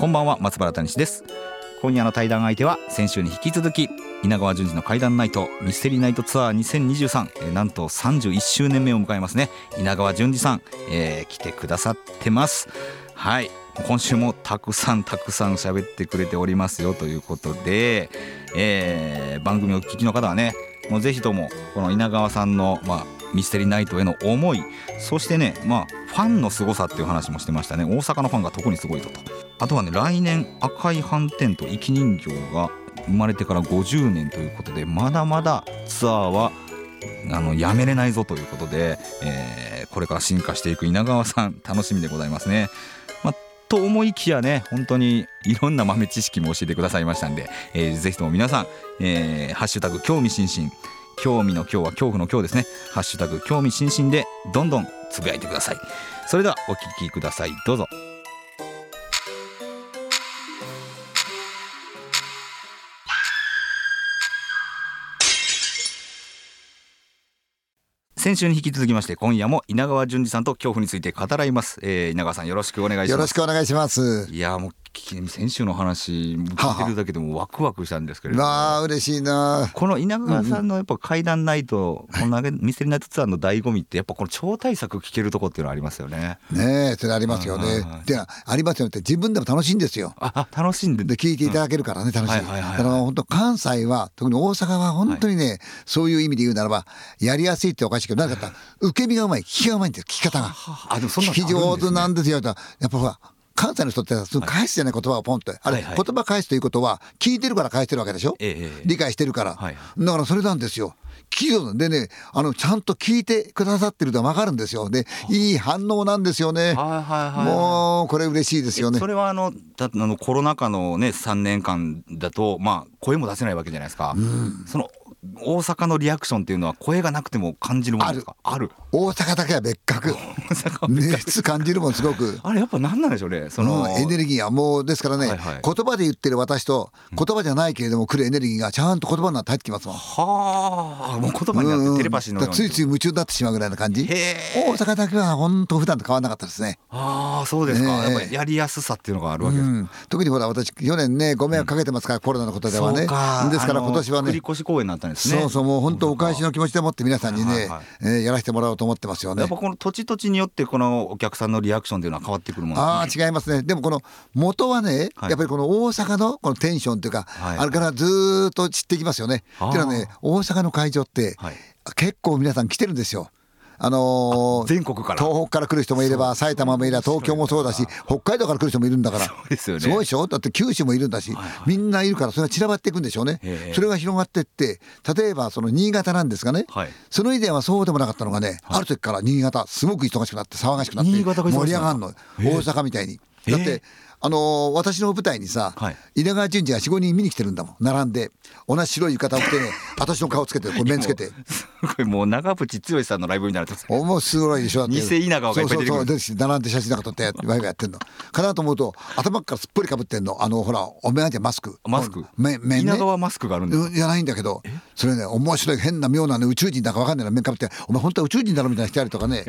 こんばんは松原谷です。今夜の対談相手は先週に引き続き稲川淳二の怪談ナイトミステリーナイトツアー2023、えー、なんと31周年目を迎えますね。稲川淳二さん、えー、来てくださってます。はい。今週もたくさんたくさん喋ってくれておりますよということで、えー、番組をお聞きの方はねもうぜひともこの稲川さんの、まあ、ミステリーナイトへの思いそしてねまあファンの凄さっていう話もしてましたね。大阪のファンが特にすごいとと。あとはね来年赤い斑点と生き人形が生まれてから50年ということでまだまだツアーはあのやめれないぞということで、えー、これから進化していく稲川さん楽しみでございますね。ま、と思いきやね本当にいろんな豆知識も教えてくださいましたんで、えー、ぜひとも皆さん、えー、ハッシュタグ興味津々。興味の今日は恐怖の今日ですね。ハッシュタグ興味津々でどんどんつぶやいてください。それではお聞きください。どうぞ。先週に引き続きまして今夜も稲川淳二さんと恐怖について語らいます、えー、稲川さんよろしくお願いします。よろしくお願いします。いやもう先週の話聞いてるだけでもワクワクしたんですけれども。ああ嬉しいな。この稲川さんのやっぱ怪談ナイト、うん、このミステリーナイトツアーの醍醐味ってやっぱこの超大作聞けるとこっていうのはありますよね。ねえそれありますよね。でありますよって自分でも楽しいんですよ。あ楽しんでで聞いていただけるからね、楽しい,、だから本当関西は特に大阪は本当にね、はい、そういう意味で言うならばやりやすいっておかしいけどなかった受け身がうまい聞きがうまいんです聞き方が。あでもそんな、聞き上手なんですよやっぱほら関西の人って返すじゃない言葉をポンって、あれ、言葉返すということは聞いてるから返してるわけでしょ、理解してるから、だからそれなんですよ。企業でねあのちゃんと聞いてくださってると分かるんですよ。でいい反応なんですよね、もうこれ嬉しいですよね。それはあのだあのコロナ禍のね3年間だとまあ声も出せないわけじゃないですか、うん、その大阪のリアクションっていうのは声がなくても感じるものですか？ある。大阪だけは別格。熱感じるもんすごく。あれやっぱ何なんでしょうね？その、うん、エネルギーはもうですからね、はいはい、言葉で言ってる私と言葉じゃないけれども来るエネルギーがちゃんと言葉になって入ってきますもん。はあもう言葉になってテレパシーのついつい夢中になってしまうぐらいな感じ。大阪だけは本当普段と変わらなかったですね。ああそうですか、やっぱりやりやすさっていうのがあるわけです、うん、特にほら私去年ねご迷惑かけてますから、うん、コロナのことではね。ですから今年はね。繰越公演になったんですね。そうそうもう本当お返しの気持ちでもって皆さんにね、はいはい、えー、やらせてもらおうと思ってますよね。やっぱこの土地土地によってこのお客さんのリアクションというのは変わってくるもの、ね、ああ違いますね。でもこの元はね、はい、やっぱりこの大阪のこのテンションというか、はい、あれからずっと散っていきますよね。っていうのはね大阪の会場って、結構皆さん来てるんですよあのー、全国から。東北から来る人もいれば埼玉もいれば東京もそうだし北海道から来る人もいるんだから。そうですよ、ね、すごいでしょ？だって九州もいるんだし、はいはい、みんないるからそれが散らばっていくんでしょうね。それが広がっていって例えばその新潟なんですがね、はい、その以前はそうでもなかったのがね、はい、ある時から新潟すごく忙しくなって騒がしくなって盛り上がるの。大阪みたいに。だってあのー、私の舞台にさ、はい、稲川淳二が45人見に来てるんだもん。並んで。同じ白い浴衣を着てね 私の顔つけてこれ面つけて。すごいもう 長渕剛さんのライブになると面白いでしょ偽稲川がいっぱい出てくるそうそう並んで写真なんか撮ってワイワイやってんの。かなと思うと頭からすっぽりかぶってんの。あのほらお目当てマスク。マスク？面ね。稲川マスクがあるんですいやないんだけどそれね面白い変な妙な、ね、宇宙人だかわかんないな面かぶってお前本当は宇宙人だろみたいなしてたりとかね。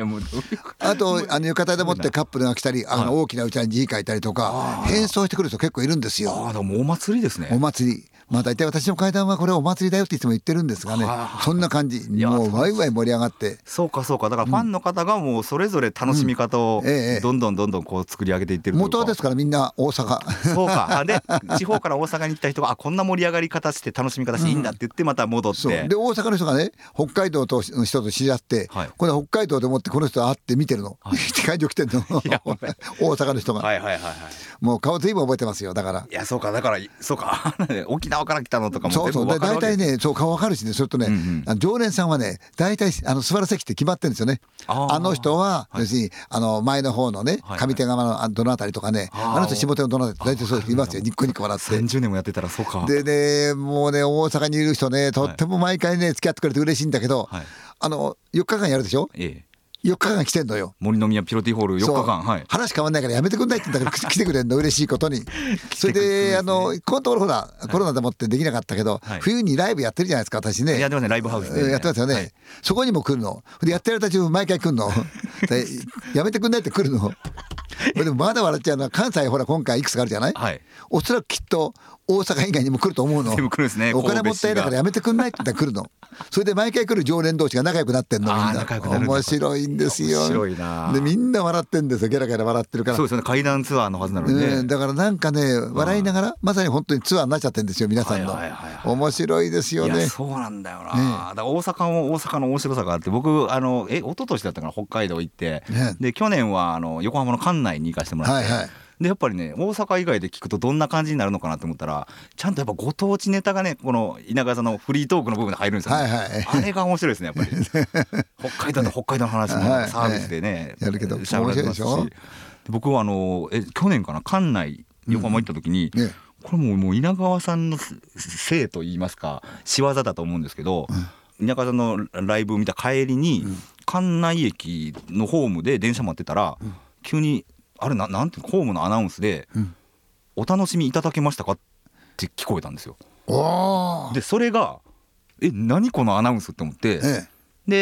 あとあの浴衣でもってカップルが来たりあの大きなうちに字書いたりとか変装してくる人結構いるんですよ。ああ、もお祭りですね。お祭り。まあ大体私の階段はこれお祭りだよっていつも言ってるんですがねそんな感じ。もうワイワイ盛り上がって。そうかそうか。だからファンの方がもうそれぞれ楽しみ方をどんどんどんどんこう作り上げていってる元はですからみんな大阪。そうか。で地方から大阪に来た人があこんな盛り上がり方して楽しみ方していいんだって言ってまた戻って、う。ん、で大阪の人がね北海道との人と知り合って、はい、これ北海道でもってこの人会って見てるの、はい、会場来てんの。大阪の人が、はいはいはいはい、もう顔ずいぶん覚えてますよ。だから。いやそうか。だからそうか。沖縄川から来たのとかもそうそう。で大体ねそう顔わかるしねそれとね、うんうん、常連さんはね大体あの座る席って決まってるんですよね。あの人は、要するにあの前の方のね上手側のどのあたりとかねあの人下手のどのあたり大体そういますよ。ニッコニコ笑って。30年もやってたらそうか。でねもうね大阪にいる人ねとっても毎回ね付き合ってくれて嬉しいんだけど、はい、あの4日間やるでしょ、ええ4日間来てんのよ。森の宮ピロティホール4日間、はい、話変わんないからやめてくんないって言うんだから 来てくれんの嬉しいことに。それで、あのこのところほら、コロナでもってできなかったけど、はい、冬にライブやってるじゃないですか私ね。やってますね。ライブハウスで、やってますよね、はい、そこにも来るの。でやってる間中毎回来るの。やめてくんないって来るの。でもまだ笑っちゃうのは関西ほら今回いくつかあるじゃない、はい、おそらくきっと大阪以外にも来ると思うの、ね、お金もったいないからやめてくんないって言ったら来るの。それで毎回来る常連同士が仲良くなってんのみんな。面白いんですよ。面白いな。でみんな笑ってんですよ。ゲラゲラ笑ってるから。そうですね。階段ツアーのはずなのにね、うん、だからなんかね笑いながらまさに本当にツアーになっちゃってんですよ皆さんの、面白いですよね。そうなんだよな、ね、だから大阪も大阪の面白さがあって僕あのえ一昨年だったかな北海道行って、ね、で去年はあの横浜の館内に行かせてもらって、はいはいでやっぱりね大阪以外で聞くとどんな感じになるのかなと思ったらちゃんとやっぱご当地ネタがねこの稲川さんのフリートークの部分で入るんですよ、ね、はいはい、あれが面白いですねやっぱり。北海道の北海道の話もサービスでね、やるけど面白いでしょ？僕はあのえ去年かな館内横浜行った時に、うんね、これももう稲川さんのせいと言いますか仕業だと思うんですけど、うん、稲川さんのライブを見た帰りに、うん、館内駅のホームで電車待ってたら、急にあれななんてホームのアナウンスで、うん、お楽しみいただけましたか?」って聞こえたんですよ。でそれが「え何このアナウンス?」って思って、ええ、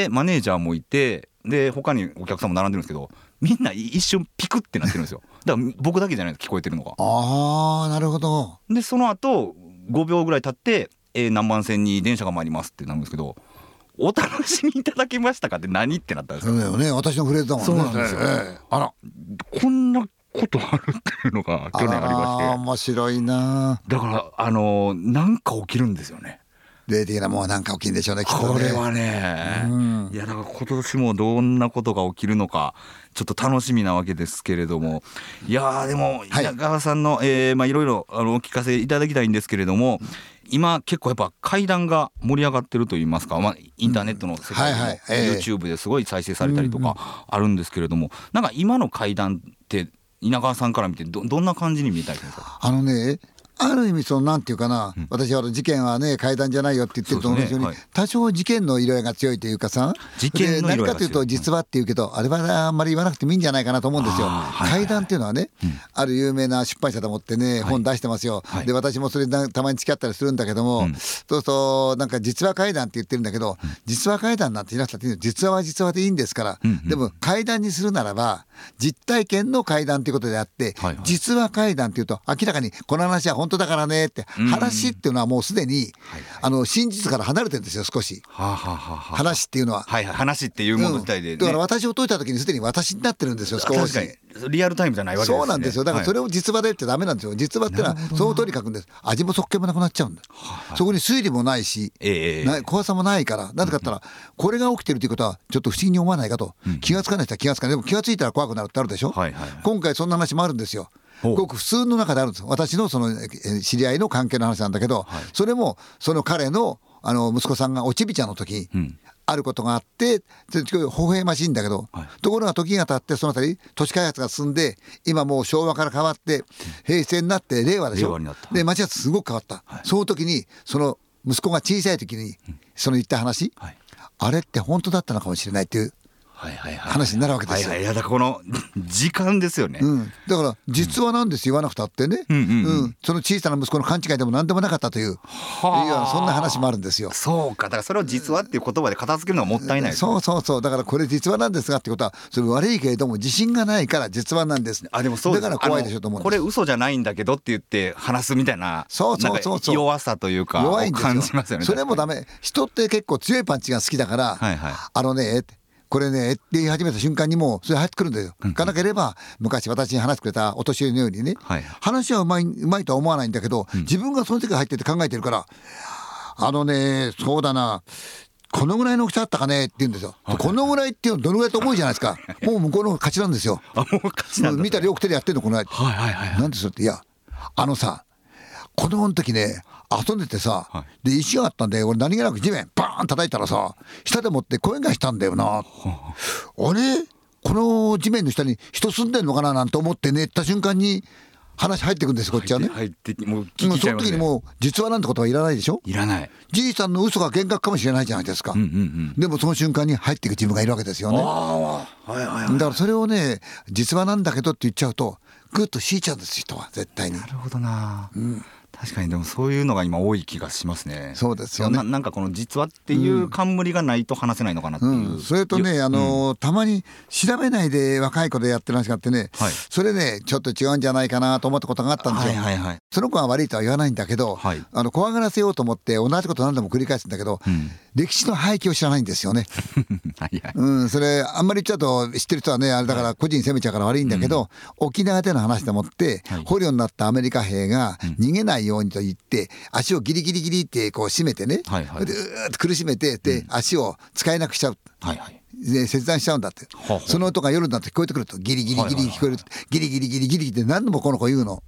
でマネージャーもいてで他にお客さんも並んでるんですけどみんな一瞬ピクってなってるんですよだから僕だけじゃないです聞こえてるのが。あーなるほどでその後5秒ぐらい経って「えー、何番線に電車が参ります」ってなるんですけどお楽しみいただけましたかって何ってなったんですかそうだよね。私のフレーズだもんね。そうなんですよ、えー、あらこんなことあるっていうのが去年ありまして。面白いな。だからあのなんか起きるんですよね。霊的なもんはなんか起きるんでしょうねこれはね、うん、いやだから今年もどんなことが起きるのかちょっと楽しみなわけですけれども。い。やでも稲川さんの、はいえーまあ、いろいろあのお聞かせいただきたいんですけれども、今結構やっぱ階段が盛り上がってると言いますか、まあ、インターネットの世界でも YouTube ですごい再生されたりとかあるんですけれどもなんか今の階段って稲川さんから見てどどんな感じに見えたりですか？あのねある意味そのなんていうかな、うん、私は事件はね階段じゃないよって言ってると思うんですよね、はい、多少事件の色合いが強いというかさ事件何かというと実はっていうけど、あれはあんまり言わなくてもいいんじゃないかなと思うんですよ。階段っていうのはね、うん、ある有名な出版社と思ってね、本出してますよ。はい、で私もそれたまに付き合ったりするんだけども、うん、そうするとなんか実話階段って言ってるんだけど、実話階段なんて言いなくたって実話は実話でいいんですから、うんうん、でも階段にするならば実体験の階段ということであって、はいはい、実話階段っていうと明らかにこの話は本当だからねって話っていうのはもうすでに、あの真実から離れてるんですよ少し、話っていうのは、はいはい、話っていうもの自体で、だから私を解いた時にすでに私になってるんですよ少し。リアルタイムじゃないわけです、ね、そうなんですよ。だからそれを実話でってダメなんですよ。実話ってのはその通り書くんです。味もそっけもなくなっちゃうんだ、はあ、そこに推理もないし、えー、怖さもないから。なぜかったらこれが起きてるということはちょっと不思議に思わないかと、うん、気が付かない人は気が付かない。でも気が付いたら怖くなるってあるでしょ、は今回そんな話もあるんですよごく普通の中であるんです。私のその知り合いの関係の話なんだけど、はい、それもその彼のあの息子さんがおちびちゃんの時、うん、あることがあって微笑ましいんだけど、はい、ところが時が経ってそのあたり都市開発が進んで今もう昭和から変わって平成になって令和でしょ？で町はすごく変わった、はい、その時にその息子が小さい時にその言った話、はい、あれって本当だったのかもしれないっていう話になるわけですよ。いやだからこの時間ですよね、うん、だから実はなんです言わなくたってね、うん、うん、その小さな息子の勘違いでも何でもなかったという、はいうそんな話もあるんですよ。そうか。だからそれを実はっていう言葉で片付けるのはもったいない、そうそうそう。だからこれ実話なんですがってことはそれ悪いけれども自信がないから実話なんです、あでもそうだから怖いでしょと思うこれ嘘じゃないんだけどって言って話す。みたいなそうそうそう。そう弱さというか弱いんですよ。感じますよね。それもダメ。人って結構強いパンチが好きだから、はいはい、あのねこれねって言い始めた瞬間にもうそれ入ってくるんだよ。うん、かなければ昔私に話してくれたお年寄りのようにね、はい、話はうまいうまいとは思わないんだけど、うん、自分がその世界入ってて考えてるからあのねそうだなこのぐらいの大きさあったかねって言うんですよ。はい、このぐらいっていうのどのぐらいと思うじゃないですか。もう向こうの勝ちなんですよ。あもう勝ちなん見たりよく手でやってるのこのぐらい。はいはいはい、なんですよっていやあのさ子供の時ね遊んでてさ、はい、で石があったんで俺何気なく地面バーン叩いたらさ下でもって声がしたんだよな。あれ？この地面の下に人住んでんのかな？なんて思って寝た瞬間に話入ってくんですこっちはね。入ってもう聞いその時にもう実話なんてことはいらないでしょ？いらない。じいさんの嘘が幻覚かもしれないじゃないですか、うんうんうん、でもその瞬間に入っていく自分がいるわけですよね。はいはいはい、だからそれをね実話なんだけどって言っちゃうとぐっと敷いちゃうんです人は絶対に。なるほどな、うん確かにでもそういうのが今多い気がしますね。そうですよね。なんかこの実話っていう冠がないと話せないのかなっていう。うん。うん、それとね、あのー、たまに調べないで若い子でやってる話があってね、はい、それねちょっと違うんじゃないかなと思ったことがあったんですよ。はいはいはい、その子は悪いとは言わないんだけど、はい、あの怖がらせようと思って同じこと何度も繰り返すんだけど、うん、歴史の背景を知らないんですよね。はいはい、うん、それあんまり言っちゃうと知ってる人はねあれだから個人責めちゃうから悪いんだけど、沖縄での話でもって、捕虜になったアメリカ兵が逃げないようにと言って。足をギリギリギリってこう締めてね、はいはい、でうーっと苦しめてで、足を使えなくしちゃう。はいはい。で切断しちゃうんだって、ははその音が夜になって聞こえてくるとギリギリギリ聞こえる、ギリギリギリギリって何度もこの子言うの。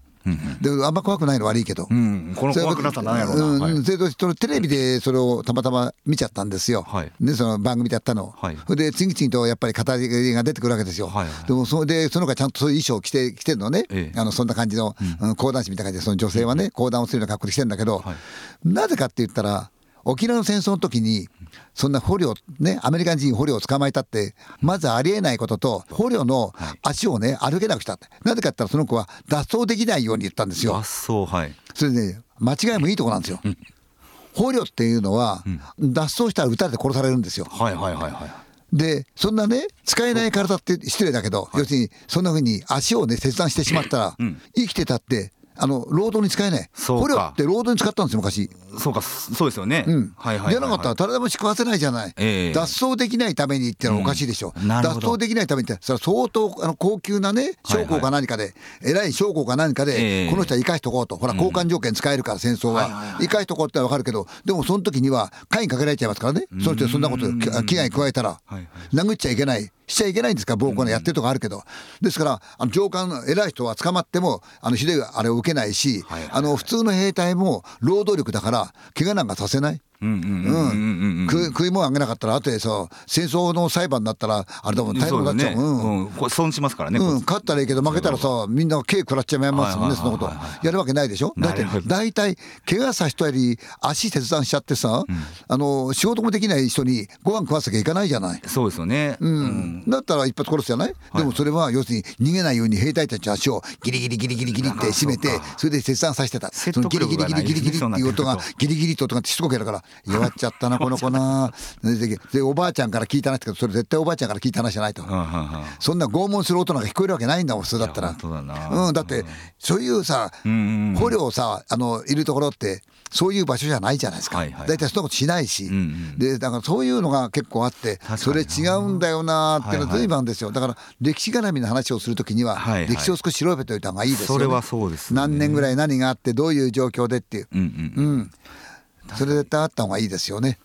であんま怖くないの悪いけど、うん、この怖くなったら何やろうな、うんはい、それとテレビでそれをたまたま見ちゃったんですよ、はい、でその番組でやったの、はい、で次々とやっぱり語りが出てくるわけですよ、はいはい、でもそれでその子はちゃんとそういう衣装を着て着てるのね、ええ、あのそんな感じの、うん、講談師みたいな感じでその女性はね講談をするような格好でしてるんだけど、はい、なぜかって言ったら沖縄の戦争の時にそんな捕虜ねアメリカ人捕虜を捕まえたってまずありえないことと捕虜の足をね歩けなくしたって。なぜかって言ったらその子は脱走できないように言ったんですよ。脱走はい。それで、ね、間違いもいいとこなんですよ、捕虜っていうのは、脱走したら撃たれて殺されるんですよ。はいはいはいはい。でそんなね使えない体って失礼だけど、要するにそんなふうに足をね切断してしまったら、生きてたってあの労働に使えない。捕虜って労働に使ったんですよ昔。そうかそうですよね、うん、はいはい、じゃなかったら誰でも食わせないじゃない、えー、脱走できないためにってのはおかしいでしょ、うん、脱走できないためにってそれは相当あの高級なね将校か何かで、はいはい、偉い将校か何かで、えー、この人は生かしとこうと。ほら交換条件使えるから戦争は,、生かしとこうってわかるけどでもその時には会にかけられちゃいますからね。その人そんなこと危害加えたら、殴っちゃいけないしちゃいけないんですか？暴行のやってるとこあるけど、ですからあの上官の偉い人は捕まってもあのひどいあれを受けないし、あの普通の兵隊も労働力だから怪我なんかさせない。食い物あげなかったら後でさ戦争の裁判になったらあれだもん。大変になっちゃうう、ん。うん、損しますからね、うん、勝ったらいいけど負けたらさみん。な刑食らっちゃいますもん。ねそのことやるわけないでしょだって大体怪我さ人より足切断しちゃってさ、うん、あの仕事もできない人にご飯食わせなきゃいかないじゃないそうですよね、うん、だったら一発殺すじゃない、でもそれは要するに逃げないように兵隊たちの足をギリギリギリギリギリって締めてそれで切断させてたそのギリギリギリギリギリっていう音がギリギリって音がしつこくやるから弱っちゃったなこの子な。でおばあちゃんから聞いた話けどそれ絶対おばあちゃんから聞いた話じゃないと。そんな拷問する音なんか聞こえるわけないんだもん普通だったらうん、だってそういうさ捕虜さあのいるところってそういう場所じゃないじゃないですか、はいはい、大体そんなことしないし、うんうん、でだからそういうのが結構あってそれ違うんだよなっていうのは随分あるんですよ。だから歴史絡みの話をするときには、はいはい、歴史を少し調べておいた方がいいですよね。それはそうです、ね、何年ぐらい何があってどういう状況でっていう。うん、うん。うんそれ絶対あった方がいいですよね。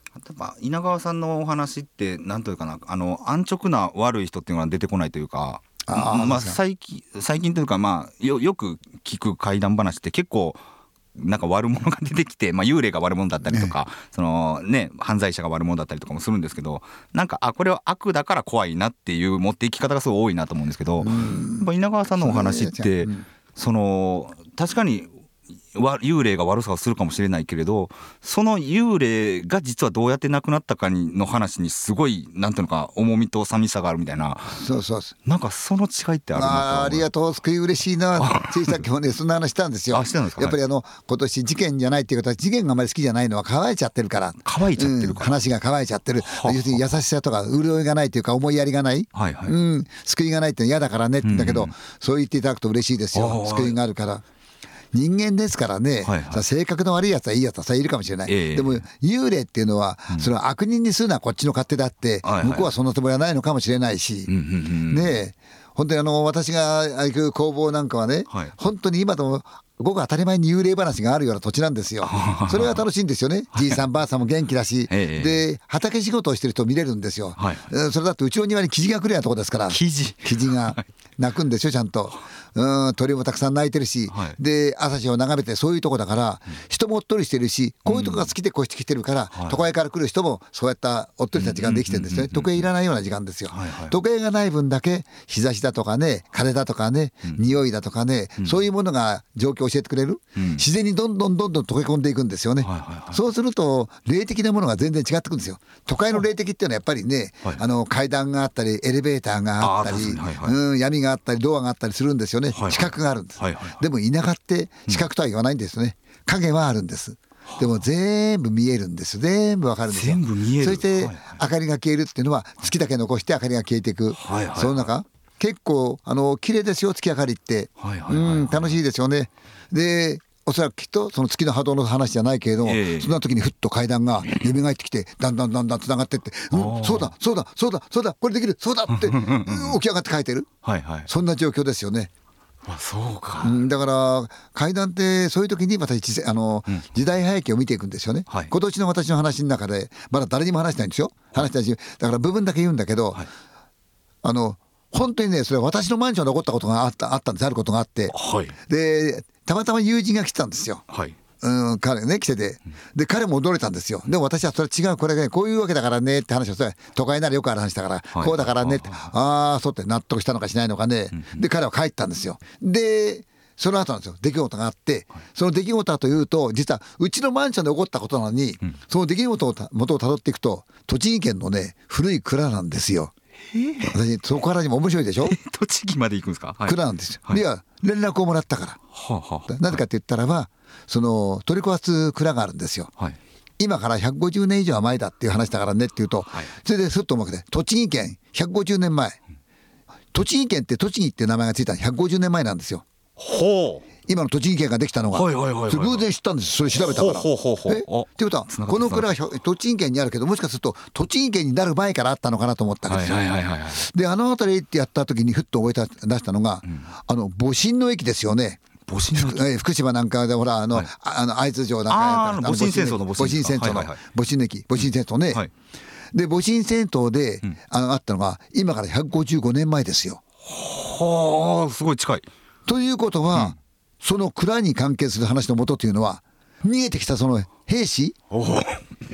稲川さんのお話って何というかなあの安直な悪い人っていうのは出てこないというかあまあ最近最近というかまあよよく聞く怪談話って結構なんか悪者が出てきて、まあ、幽霊が悪者だったりとか、ね、そのね、犯罪者が悪者だったりとかもするんですけどなんかあこれは悪だから怖いなっていう持っていき方がすごい多いなと思うんですけど、稲川さんのお話って、その確かに幽霊が悪さをするかもしれないけれどその幽霊が実はどうやって亡くなったかの話にすごいなんていうのか重みと寂しさがあるみたいな。そうそうなんかその違いってあるあありがとう救い嬉しいなついさっきもねそんな話したんですよ。やっぱりあの今年事件じゃないっていう方は事件があまり好きじゃないのは乾いちゃってるから。乾いちゃってるうん、話が乾いちゃってる。要するに優しさとか潤いがないというか思いやりがない、はいはい、うん、救いがないって嫌だからねってだけど、うん。うん、そう言っていただくと嬉しいですよ。救いがあるから。人間ですからね、はいはい、性格の悪いやつはいいやつはさいるかもしれない、えー、でも幽霊っていうのは、それは悪人にするのはこっちの勝手だって、向こうはそんなつもりはないのかもしれないし、ねえ。本当にあの私が行く工房なんかはね、はい、本当に今でもごく当たり前に幽霊話があるような土地なんですよ。それが楽しいんですよね。じいさんばあさんも元気だし、で畑仕事をしてる人見れるんですよ。はい、それだってうちの庭にキジが来るようなとこですから。キジキジが 鳴くんですよちゃんと。うん鳥もたくさん鳴いてるし、はい、で朝日を眺めてそういうとこだから、うん、人もおっとりしてるしこういうとこが好きで越してきてるから、うん、都会から来る人もそうやったおっとりした時間できてるんですね。時計いらないような時間ですよ、はいはい、時計がない分だけ日差しだとかね風だとかね、うん、匂いだとかね、そういうものが状況を教えてくれる、自然にどんどんどんどん溶け込んでいくんですよね、はいはいはい、そうすると霊的なものが全然違ってくるんですよ。都会の霊的っていうのはやっぱりね、はい、あの階段があったりエレベーターがあったり、はいはい、うん、闇があったりドアがあったりするんですよね、はいはい、視覚があるんです、はいはい、でも田舎って視覚とは言わないんですね、影はあるんです。でも全部見えるんです。全部わかるんですよ。全部見える。そして明かりが消えるっていうのは月だけ残して明かりが消えていく、はいはい、その中結構あの綺麗ですよ月明かりって、楽しいですよね。でおそらくきっとその月の波動の話じゃないけれども、えー、そんな時にふっと階段が蘇ってきてだんだんだんだんつながってって「うん、そうだそうだそうだそうだこれできるそうだ」って起き上がって書いてる、はいはい、そんな状況ですよね。あそうか、うん、だから階段ってそういう時にまたあの、うん、時代背景を見ていくんですよね、はい、今年の私の話の中でまだ誰にも話してないんですよ。話してないしだから部分だけ言うんだけど、はい、あの本当にねそれは私のマンションで起こったことがあったあったんですあることがあって、はい、でたまたま友人が来たんですよ。はい。うん彼ね来てて。で彼も驚いたんですよ。でも私はそれ違うこれが、ね、こういうわけだからねって話をそれ都会ならよくある話だから、はい、こうだからねってああそうって納得したのかしないのかね、で彼は帰ったんですよ。でその後なんですよ。出来事があって、その出来事はというと実はうちのマンションで起こったことなのに、うん、その出来事を元をたどっていくと栃木県のね古い蔵なんですよ。私そこからにも面白いでしょ？栃木まで行くんですか、はい、蔵なんですよ、はい、いや連絡をもらったから、はあはあ、なぜかって言ったらばその取り壊す蔵があるんですよ、はい、今から150年以上前だっていう話だからねって言うと、はい、それですっと思うわけで栃木県150年前。栃木県って栃木って名前がついたの150年前なんですよ。ほう今の栃木県ができたのが、偶然知ったんですそれ調べたから。ほうほうほうほうっていうことはこの蔵は栃木県にあるけどもしかすると栃木県になる前からあったのかなと思ったんですよ。であの辺りってやった時にふっと覚えた出したのが、うん、あの戊辰の駅ですよね。戊辰の福島なんかでほらあの、はい、あの会津城なんかやった戊辰戦争の戊辰戦争の戊辰の駅戊辰戦争ね。はいで戊辰戦争で、うん、あのあったのが今から155年前ですよ。はあすごい近い。ということは、うんその蔵に関係する話のもとというのは逃げてきたその兵士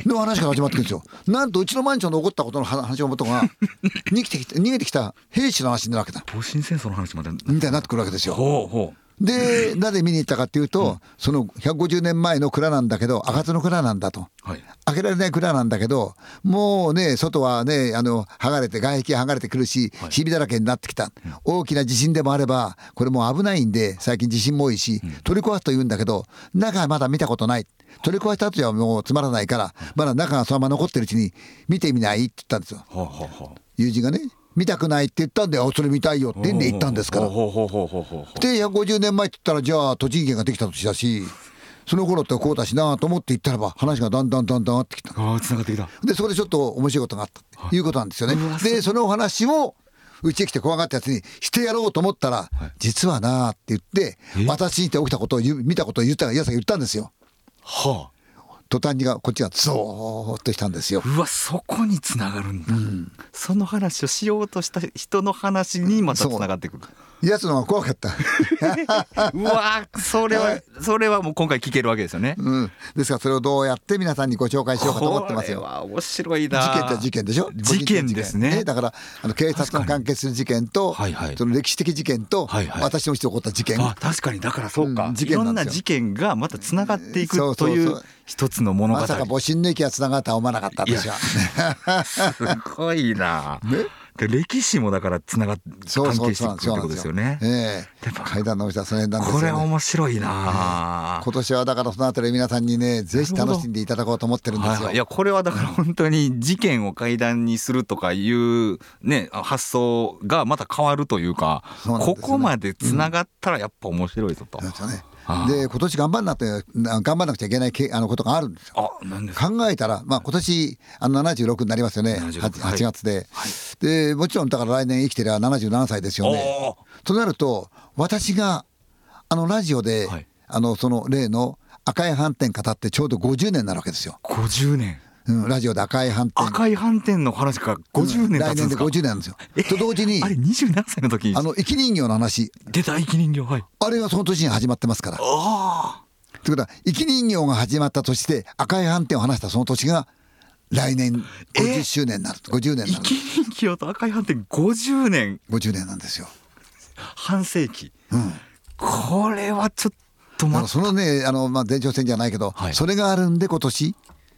の話から始まってくるんですよ。なんとうちのマンションで起こったことの話のもとが 逃げてきた逃げてきた兵士の話になるわけだ。戊辰戦争の話までみたいになってくるわけですよ。ほうほうで なぜ見に行ったかっていうと、うん、その150年前の蔵なんだけど開かずの蔵なんだと、はい、開けられない蔵なんだけどもうね外はねあの剥がれて外壁剥がれてくるし、はい、ひびだらけになってきた、うん、大きな地震でもあればこれもう危ないんで最近地震も多いし、うん、取り壊すと言うんだけど中はまだ見たことない。取り壊した後じゃもうつまらないからまだ中がそのまま残ってるうちに見てみないって言ったんですよ。ははは友人がね見たくないって言ったんで、それ見たいよって言んで行ったんですから。で、150年前って言ったら、じゃあ、栃木県ができた年だし、その頃ってこうだしなと思って言ったらば、話がだんだんだんだん上がってきた。ああ、繋がってきた。で、そこでちょっと面白いことがあったということなんですよね。で、そのお話を、うちへ来て怖がったやつにしてやろうと思ったら、実はなって言って、私にて起きたことを見たことを言ったら、やさが言ったんですよ。はあ。途端にがこっちがゾーッとしたんですよ。うわそこにつながるんだ、うん、その話をしようとした人の話にまたつながってくるやつのが怖かった。うわそれはそれはもう今回聞けるわけですよね、うん、ですからそれをどうやって皆さんにご紹介しようかと思ってますよ。面白いな事件って事件でしょ？事件ですね、ね、だからあの警察の関係する事件と、はいはい、その歴史的事件と、はいはい、私のして起こった事件。確かにだからそうか、うん、事件いろんな事件がまたつながっていくという一つの物語。まさか母親の駅がつながったとは思わなかった私は。すごいな ね？で歴史もだからつながって関係してくるってことですよね。ええ。ー、階段の下その辺なんですよ、ね、これ面白いな、今年はだからそのあたり皆さんにねぜひ楽しんでいただこうと思ってるんですよ。はい、い。やこれはだから本当に事件を階段にするとかいうね発想がまた変わるというか、ね、ここまでつながったらやっぱ面白いぞと。うん、で今年頑張んなって頑張らなくちゃいけないけあのことがあるんですよ。考えたら、まあ、今年あの76になりますよね。8, 8月で、はい、でもちろんだから来年生きてりゃ77歳ですよね。となると私があのラジオで、はい、あのその例の赤い斑点語ってちょうど50年になるわけですよ。50年うん、ラジオで赤い斑点。赤い斑点の話が50年来年で50年なんですよ。と同時にあれ27歳の時に？あの生き人形の話。出た生き人形はい。あれがその年に始まってますから。あということは生き人形が始まった年で赤い斑点を話したその年が来年50周年になる。50年になる生き人形と赤い斑点50年。50年なんですよ。半世紀。うん。これはちょっとそのねあの、まあ、前哨戦じゃないけど、はい。それがあるんで今年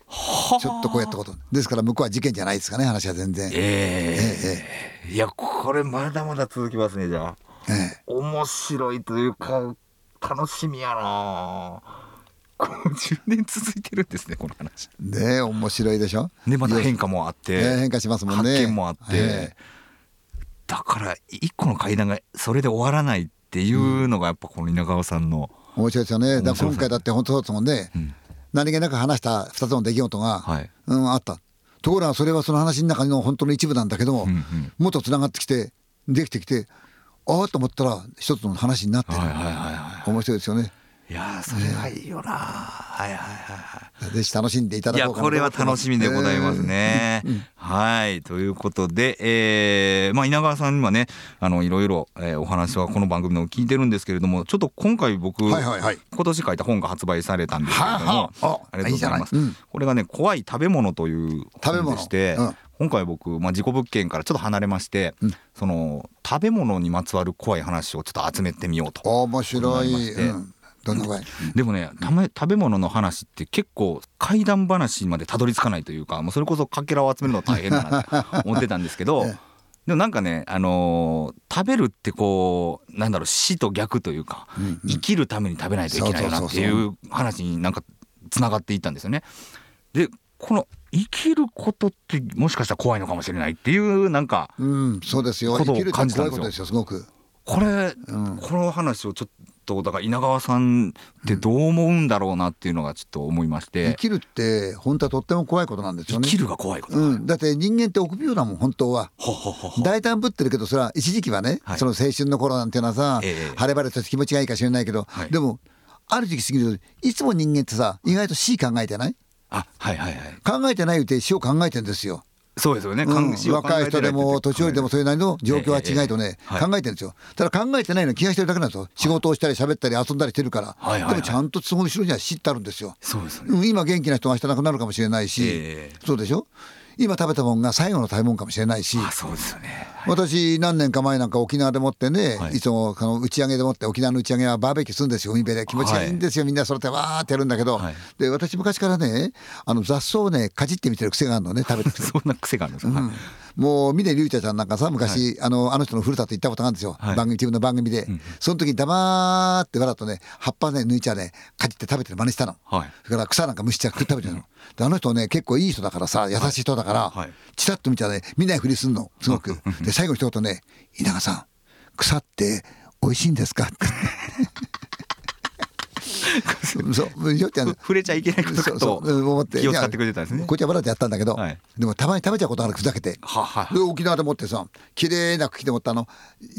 ちょっとこうやったこと。ですから向こうは事件じゃないですかね話は全然。ええ。いやこれまだまだ続きますねじゃあ。ええ。面白いというか楽しみやな。50年続いてるんですねこの話。ねえ面白いでしょ？でまた変化もあって、ええ変化しますもんね。発見もあって、ええ。だから一個の階段がそれで終わらないっていうのがやっぱこの稲川さんの、面白いですよね。だから今回だって本当そうですもんね。うん何気なく話した2つの出来事が、はいうん、あった。ところがそれはその話の中の本当の一部なんだけども、うんうんもっとつながってきてできてきてああと思ったら一つの話になってる、はいはいはいは面白いですよね。いいやーそれはいいよな、はいはいはいはい。ぜひ楽しんでいただこうかなこれは楽しみでございますね。はい。ということで、えーまあ、稲川さんにはねあのいろいろ、えーお話はこの番組でも聞いてるんですけれどもちょっと今回僕、はいはいはい。今年書いた本が発売されたんですけれども、はあはあ。りがとうございます。うん。これがね「怖い食べ物」という食べ物本でして、うん。今回僕、まあ、自己物件からちょっと離れまして、うん。その食べ物にまつわる怖い話をちょっと集めてみようと。面白い、うん、どんな具合、でもね食べ物の話って結構怪談話までたどり着かないというかもうそれこそかけらを集めるの大変だなって思ってたんですけど ええ。でもなんかね、あのー食べるってこうなんだろう死と逆というか、うんうん。生きるために食べないといけないよなっていう話になんかつながっていったんですよね。でこの生きることってもしかしたら怖いのかもしれないっていうなんかうん、そうですよ。生きるって怖いことですよすごく。これ、うん。この話をちょっとだから稲川さんってどう思うんだろうなっていうのがちょっと思いまして、生きるって本当はとっても怖いことなんですよね。生きるが怖いこと、うん、だって人間って臆病だもん本当は。大胆ぶってるけどそれは一時期はね、はいその青春の頃なんていうのはさ、ええ晴れ晴れとして気持ちがいいかもしれないけど、はいでもある時期過ぎるといつも人間ってさ意外と死考えてないあはいはいはい考えてないって死を考えてんですよ。そうですよね、うん。若い人でも年寄りでもそれなりの状況は違いとね、考えてるんですよ。ただ考えてないの気がしてるだけなんですよ。仕事をしたり喋ったり遊んだりしてるから、はいはいはい。でもちゃんとその後ろには死ってあるんですよ、そうですよね、うん今元気な人が明日亡くなるかもしれないし、ええ。そうでしょ？今食べたもんが最後の食べ物かもしれないし。あそうですよね私何年か前なんか沖縄でもってね、はい。い、つもこの打ち上げでもって沖縄の打ち上げはバーベキューするんですよ。海辺で気持ちがいいんですよ、みんなそれでわーってやるんだけど、はい。で私昔からねあの雑草をねかじってみてる癖があるのね食べてて そんな癖があるんですか、はい。もう峰竜太ちゃんなんかさ昔、あのあの人のふるさと行ったことがあるんですよ、はい。番組自分の番組で、その時に黙ってわざとね葉っぱね抜いちゃねかじって食べてる真似したの、はい。それから草なんか蒸しちゃ食って食べてるの。であの人ね結構いい人だからさ優しい人だから、はい。チラッと見たらね見ないふりすんの。すごく。で最後の一言ね「稲賀さん草って美味しいんですか?」ってそう触れちゃいけないことかと思って気を使ってくれてたんですねこっちはわざとやったんだけど、はいでもたまに食べちゃうことがあるふざけて。ははで沖縄でもってさ綺麗な茎でもってあの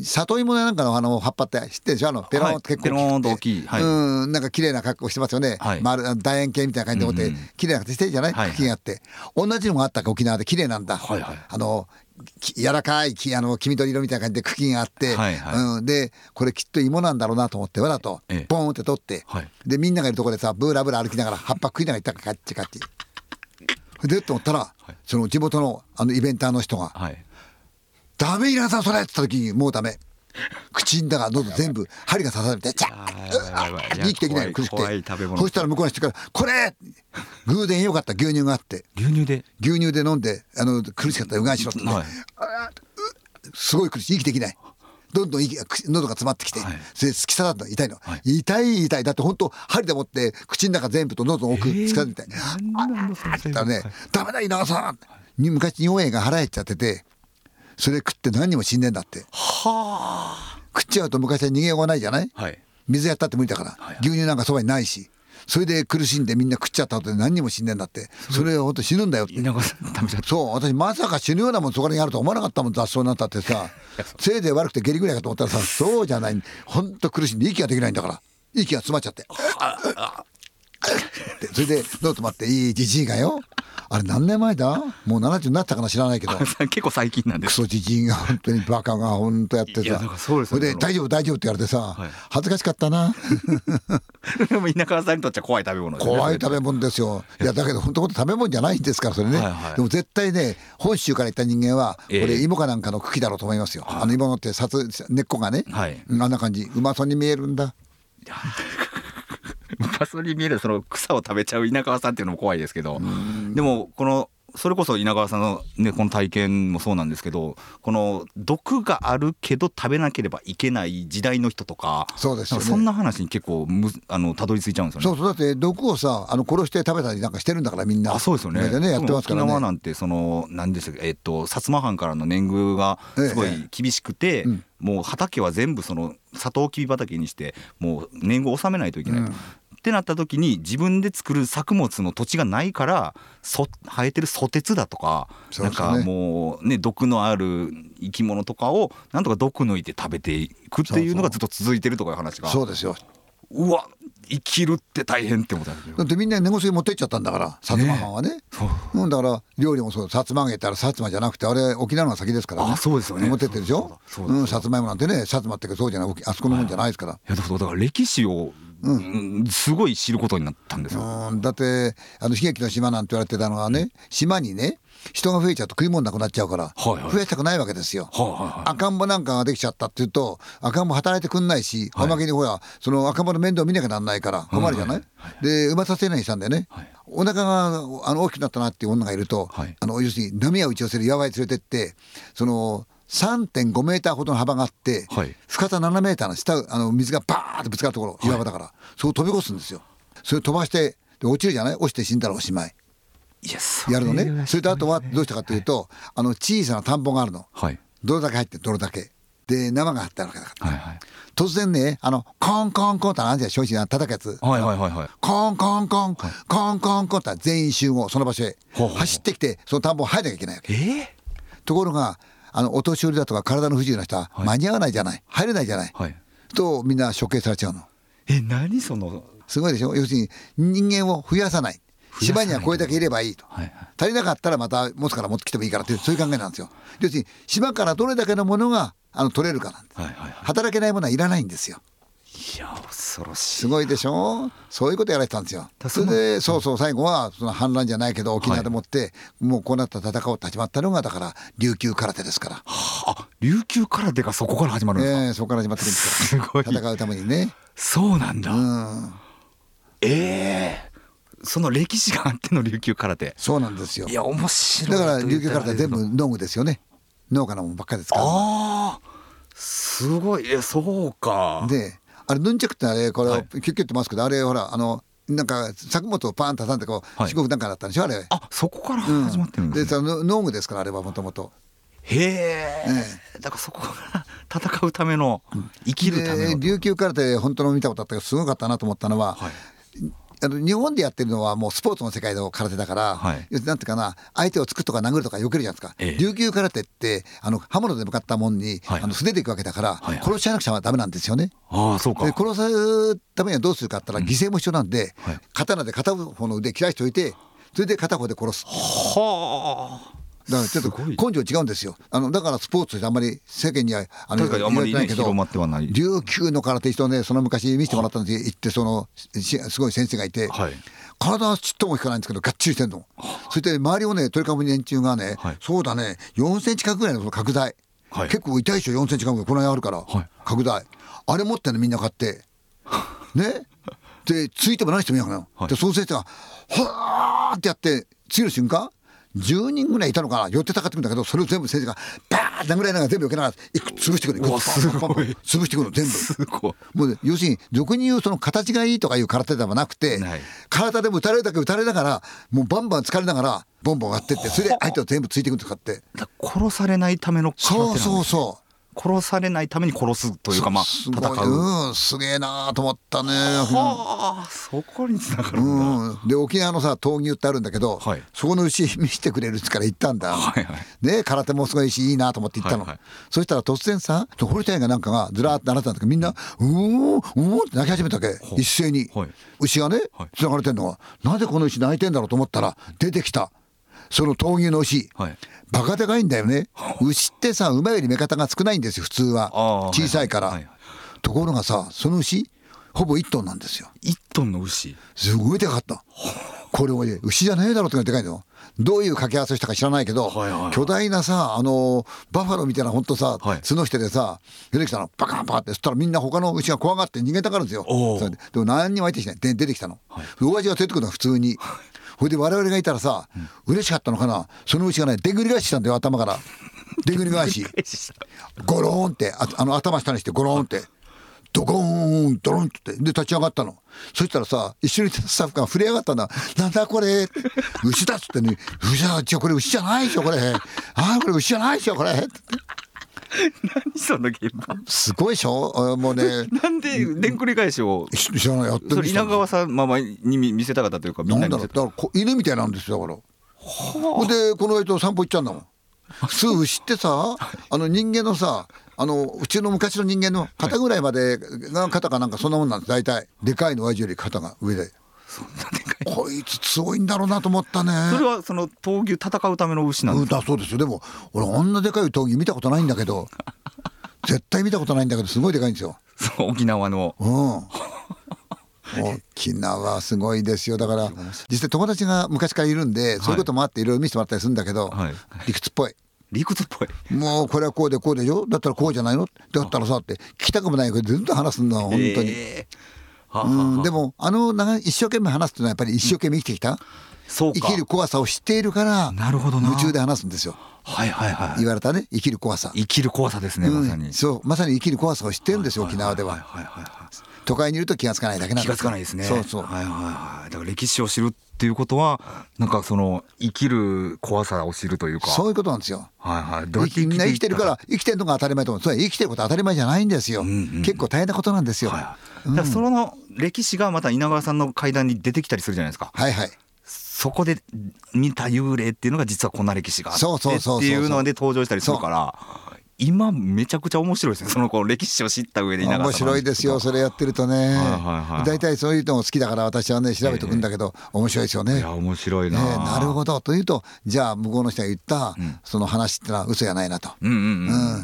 里芋なんかのあの葉っぱって知ってるでしょあのペロンって結構ペローンと大きいはいうんなんか綺麗な格好してますよね、はい丸楕円形みたいな感じでもって、うんうん綺麗な形してるじゃない、茎があって同じのがあったか沖縄で綺麗なんだ、はいはいあのき柔らかいきあの黄緑色みたいな感じで茎があって、はいはい。うん、でこれきっと芋なんだろうなと思ってわざとええ。ポンって取って、はい。でみんながいるところでさブーラブラ歩きながら葉っぱ食いながら行ったからカッチカッチ。でと思ったら、その地元のあのイベンターの人がはい「ダメ稲田さんそれ!」って言った時にもうダメ口んだが喉全部針が刺されて「チャあッーやばいやばいやばい。息できない苦しくて。そしたら向こうの人から「これ！偶然よかった牛乳があって。牛乳で？牛乳で飲んであの苦しかったらうがいしろ」って、ねはい。すごい苦しい。息できない。どんどん息喉が詰まってきて、はい。それ突き刺さったの。痛いの、はい。痛い痛い。だって本当針でもって口の中全部と喉の奥えー突き刺さって。みたい、なんなんだそのだからね、ダメだ稲川さん！に昔日本映画腹減っちゃっててそれ食って何人も死んでんだって。は食っちゃうと昔は逃げようがないじゃない？あはい。水やったって無理だから、はい牛乳なんかそばにないし。それで苦しんでみんな食っちゃった後で何人も死んでんだって。それは本当死ぬんだよって。そう私まさか死ぬようなもんそこにあると思わなかったもん雑草になったってさ。せいぜい悪くて下痢ぐらいかと思ったらさそうじゃない。本当苦しんで息ができないんだから。息が詰まっちゃって。って それでノート待っていいじじいがよ。あれ何年前だ？もう70になったかな？知らないけど。結構最近なんです。クソじじいが本当にバカが本当やってさそれで大丈夫大丈夫って言われてさ、はい、恥ずかしかったな。で も稲川さんにとっては怖い食べ物、ね、怖い食べ物ですよ。いやだけど本当食べ物じゃないんですからそれね、でも絶対ね本州から行った人間はこれ芋かなんかの茎だろうと思いますよ、えー、あの芋のってさつ根っこがね、はい、あんな感じうまそうに見えるんだうまそうに見えるその草を食べちゃう稲川さんっていうのも怖いですけどでもこのそれこそ稲川さんの、ね、この体験もそうなんですけどこの毒があるけど食べなければいけない時代の人とかそうです、ね、そんな話に結構むあのたどり着いちゃうんですよね。そうそうだって毒をさあの殺して食べたりなんかしてるんだからみんな。あそうですよね。ねやってますからね。沖縄なんてその何ですかえっと薩摩藩からの年貢がすごい厳しくて、ええうん。もう畑は全部そのサトウキビ畑にしてもう年貢を納めないといけない。と、うん、ってなった時に自分で作る作物の土地がないからそ生えてるソテツだとか、ね、なんかもうね毒のある生き物とかをなんとか毒抜いて食べていくっていうのがずっと続いてるとかいう話が。そうですようわ生きるって大変って思っただってみんな根こそぎ持ってっちゃったんだから薩摩藩はね。ねだから料理もそう薩摩揚げったら薩摩じゃなくてあれ沖縄の先ですから、ね、あそうですよね。持ってってるでしょ？うん、薩摩芋なんてね薩摩ってそうじゃないあそこのもんじゃないですから。いやだから歴史をうん、すごい知ることになったんですよ。だってあの悲劇の島なんて言われてたのはね島にね人が増えちゃうと食い物なくなっちゃうから、増やしたくないわけですよ、赤ん坊なんかができちゃったっていうと赤ん坊働いてくんないし、はい、おまけにほらその赤ん坊の面倒見なきゃなんないから困るじゃない、で産まさせないにしたんでね、はい、お腹があの大きくなったなっていう女がいると、はい、あの要するに波を打ち寄せる野外連れてってその3.5メーターほどの幅があって、はい、深さ7メーターの下あの水がバーッとぶつかるところ岩場だから、はい、そう飛び越すんですよ。それ飛ばしてで落ちるじゃない？落ちて死んだらおしまいやるのね。それとあとはどうしたかというと、はい、あの小さな田んぼがあるの、はい、どれだけ入ってどれだけ。で生が張ってあるわけだから、はいはい、突然ねあのコンコンコンってあるじゃん正直な叩くやつ、はいはいはいはい、コンコンコン、はい、コンコンコンって全員集合その場所へ。走ってきてその田んぼを入らなきゃいけないわけ、えー、ところがあのお年寄りだとか体の不自由な人は間に合わないじゃない、入れないじゃない、はい、とみんな処刑されちゃうの。え何その？すごいでしょ？要するに人間を増やさない島にはこれだけいればいいと、はいはい、足りなかったらまた持つから持ってきてもいいからっていうそういう考えなんですよ。要するに島からどれだけのものがあの取れるかなんで、はいはいはい、働けないものはいらないんですよ。いや恐ろしいすごいでしょ？そういうことやられてたんですよ。それでそうそう最後はその反乱じゃないけど沖縄でもって、はい、もうこうなった戦おうと始まったのがだから琉球空手ですから、はあ琉球空手がそこから始まるんですか、えー、そこから始まってるんですから戦うためにね。そうなんだ、うん、ええ。ーその歴史があっての琉球空手。そうなんですよ。いや面白いだから琉球空手全部農具ですよね。農家のもんばっかりですから、ああすごい。えそうか。であれヌンチャクってあれこれ、はい、キュッキュッてますけどあれほらあのなんか作物をパーンと挟んでこう、はい、四国なんかだったんでしょあれ。あそこから始まってるんです、ね、うん、で農具ですからあれはもともと。へえ、だからそこから戦うための生きるための。琉球空手本当の見たことあったけどすごかったなと思ったのは、はいあの日本でやってるのはもうスポーツの世界の空手だから、はい、なんていうかな相手を突くとか殴るとか避けるじゃないですか、ええ、琉球空手ってあの刃物で向かったもんに、はい、あの素手でいくわけだから、はい殺しちゃなくちゃダメなんですよね。あそうか。で殺すためにはどうするかって言ったら犠牲も必要なんで、うん、刀で片方の腕切らしておいてそれで片方で殺す。はあだからちょっと根性違うんですよ。あのだからスポーツってあんまり世間にはあの言われてないけど琉球の空手人ねその昔見せてもらったんです行ってそのすごい先生がいて、はい、体はちっとも引かないんですけどがっちりしてんの。それで周りをね鳥かぶ連中がね、はい、そうだね4センチ角ぐらいのその拡大、はい、結構痛いでしょ4センチ角ぐらいこの辺あるから、拡大。あれ持ってねみんな買って。ね？でついても何してもいいの。かな、でその先生がはーってやって次の瞬間10人ぐらいいたのかな寄ってたかってくんだけどそれを全部先生がバーッ殴られながら全部避けながら潰してくる潰してくる全部。もう要するに俗に言うその形がいいとかいう空手ではなくて、はい、体でも打たれるだけ打たれながらもうバンバン疲れながらボンボン上がってってそれで相手を全部ついていくんですかって殺されないためのそうそうそう殺されないために殺すというかまあ戦う、うん、すげえなと思ったねはあそこにつながるんで沖縄のさ闘牛ってあるんだけど、はい、そこの牛見せてくれるっから行ったんだ、はいはい、ね空手もすごいしいいなと思って行ったの、はいはい、そしたら突然さ堀田がなんかがずらっと習ったんだけどみんな「うおーうおって泣き始めたわけ。一斉に、はい、牛がねつながれてんのがなぜこの牛泣いてんだろうと思ったら出てきたその闘牛の牛、はい、バカでかいんだよね。牛ってさ馬より目方が少ないんですよ普通は。小さいから、はいはい、ところがさその牛ほぼ1トンなんですよ。1トンの牛？すごいでかかった。これもね牛じゃねえだろってでかいのどういう掛け合わせしたか知らないけど、はいはいはい、巨大なさあのバファローみたいな本当さ、はい、角してでさ出てきたの。バカンバカってそしたらみんな他の牛が怖がって逃げたがるんですよ。でも何にも相手しない。で出てきたの、はい、親父が出てくるのは普通にほいで我々がいたらさ、うん、嬉しかったのかな？そのうちがねでんぐり返ししたんだよ頭から。でんぐり返しゴローンってああの頭下にしてゴローンって。ドコーンドロンって。で立ち上がったの。そしたらさ一緒にいたスタッフが触れ上がったんだ「なんだこれ」牛だっつってね「牛だこれ牛じゃないでしょこれ。ああこれ牛じゃないでしょこれ」何その現場？すごいでしょ？もうねなんででんくり返しを知らない。やってる稲川さんままに見せたかったというかみんなに見せた。だから犬みたいなんですよだからほでこの間散歩行っちゃうんだもん。普通牛ってさ あの人間のさあのうちの昔の人間の肩ぐらいまでが肩かなんかそんなもんなんです大体。でかいの親父より肩が上で。そんなでかいこいつ強いんだろうなと思ったね。それはその闘牛戦うための牛なんですか、うん、そうですよ。でも俺あんなでかい闘牛見たことないんだけど。絶対見たことないんだけどすごいでかいんですよ。沖縄の。うん。沖縄すごいですよ。だから実際友達が昔からいるんで、そういうこともあっていろいろ見せてもらったりするんだけど、はい、理屈っぽい。理屈っぽい。もうこれはこうでこうでしょ？だったらこうじゃないの？だったらさって聞きたくもないけどずっと話すんだ本当に、えー、うんでもあの一生懸命話すっていうのはやっぱり一生懸命生きてきた、うん、生きる怖さを知っているからなるほど夢中で話すんですよ。はいはいはい。言われたね生きる怖さ。生きる怖さですね、まさに。そうまさに生きる怖さを知ってるんですよ、沖縄では。都会にいると気がつかないだけなん気がつかないですね。そうそう。はいはいはい。だから歴史を知るっていうことはなんかその生きる怖さを知るというか。そういうことなんですよ。はいはい。どうやってみんな生きてるから生きてるのが当たり前と思う。それ生きてることは当たり前じゃないんですよ、うんうん、結構大変なことなんですよ、はい、だからその歴史がまた稲川さんの階段に出てきたりするじゃないですか。はいはい。そこで見た幽霊っていうのが実はこんな歴史があってっていうので登場したりするから今めちゃくちゃ面白いですね。その子歴史を知った上で面白いですよ。それやってるとね。大体、そういうのも好きだから私はね調べておくんだけど、えー、面白いですよね。いや面白いな、ね、なるほど。というとじゃあ向こうの人が言った、うん、その話ってのは嘘やないなと、うん、うん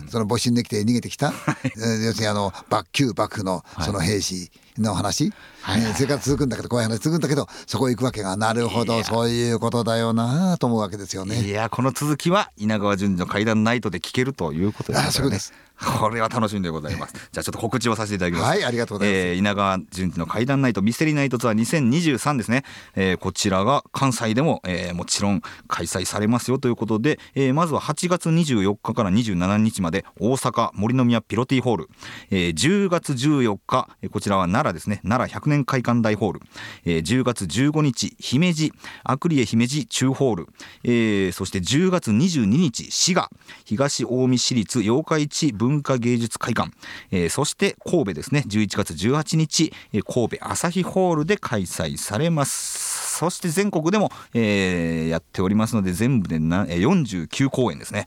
うん、その戊辰できて逃げてきた、要するにあの旧幕府のその兵士の話、はい、生活続くんだけど怖い話続くんだけどそこ行くわけがなるほどそういうことだよなと思うわけですよねいやこの続きは稲川淳二の怪談ナイトで聞けるということですねあそうですこれは楽しみでございます。じゃあちょっと告知をさせていただきます。はい、ありがとうございます。えー、稲川淳二の怪談ナイトミステリーナイトツアー2023ですね。えー、こちらが関西でも、えー、もちろん開催されますよということで、えー、まずは8月24日から27日まで大阪森の宮ピロティホール、えー、10月14日こちらは奈良ですね。奈良100年会館大ホール、えー、10月15日姫路アクリエ姫路中ホール、えー、そして10月22日滋賀。東近江市立妖怪地文化芸術会館、えー、そして神戸ですね。11月18日、神戸朝日ホールで開催されます。そして全国でも、えー、やっておりますので全部でな49公演ですね。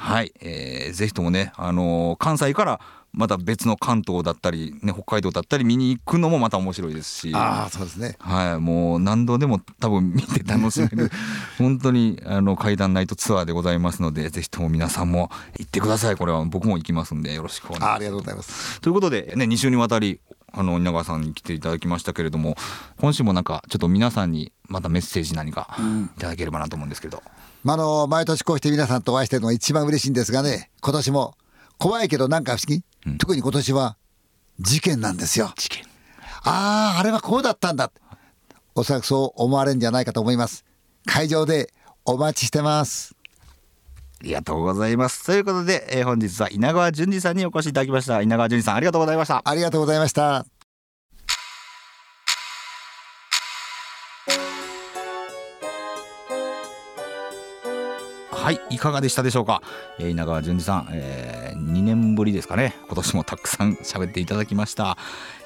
はい、えー、ぜひともね、あのー、関西からまた別の関東だったり、ね、北海道だったり見に行くのもまた面白いですし。あそうですね、はい、もう何度でも多分見て楽しめる 本当にあの階段ナイトツアーでございますのでぜひとも皆さんも行ってください。これは僕も行きますんでよろしくお願いします。ありがとうございます。ということで、ね、2週にわたりあの稲川さんに来ていただきましたけれども今週もなんかちょっと皆さんにまたメッセージ何かいただければなと思うんですけど。うん、あの毎年こうして皆さんとお会いしてるのが一番嬉しいんですがね今年も怖いけどなんか不思議、うん、特に今年は事件なんですよ。事件あああれはこうだったんだおそらくそう思われるんじゃないかと思います。会場でお待ちしてます。ありがとうございます。ということで、えー、本日は稲川淳二さんにお越しいただきました。稲川淳二さんありがとうございました。ありがとうございました。ははいいかがでしたでしょうか、えー、稲川淳二さん、えー、2年ぶりですかね今年もたくさん喋っていただきました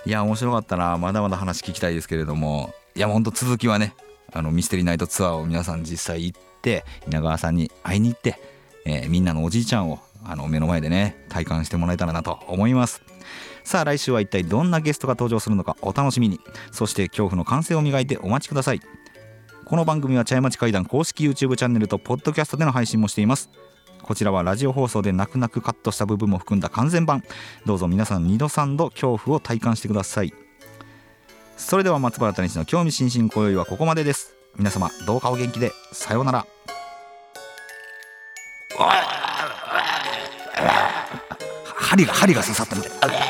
いや面白かったなまだまだ話聞きたいですけれどもいやほんと続きはねあのミステリーナイトツアーを皆さん実際行って稲川さんに会いに行って、えー、みんなのおじいちゃんをあの目の前でね体感してもらえたらなと思います。さあ来週は一体どんなゲストが登場するのかお楽しみに。そして恐怖の感性を磨いてお待ちください。この番組は茶屋町会談公式 YouTube チャンネルとポッドキャストでの配信もしています。こちらはラジオ放送で泣く泣くカットした部分も含んだ完全版。どうぞ皆さん2度3度恐怖を体感してください。それでは松原谷氏の興味津々今宵はここまでです。皆様どうかお元気で。さようなら。針が針が刺さったみたい。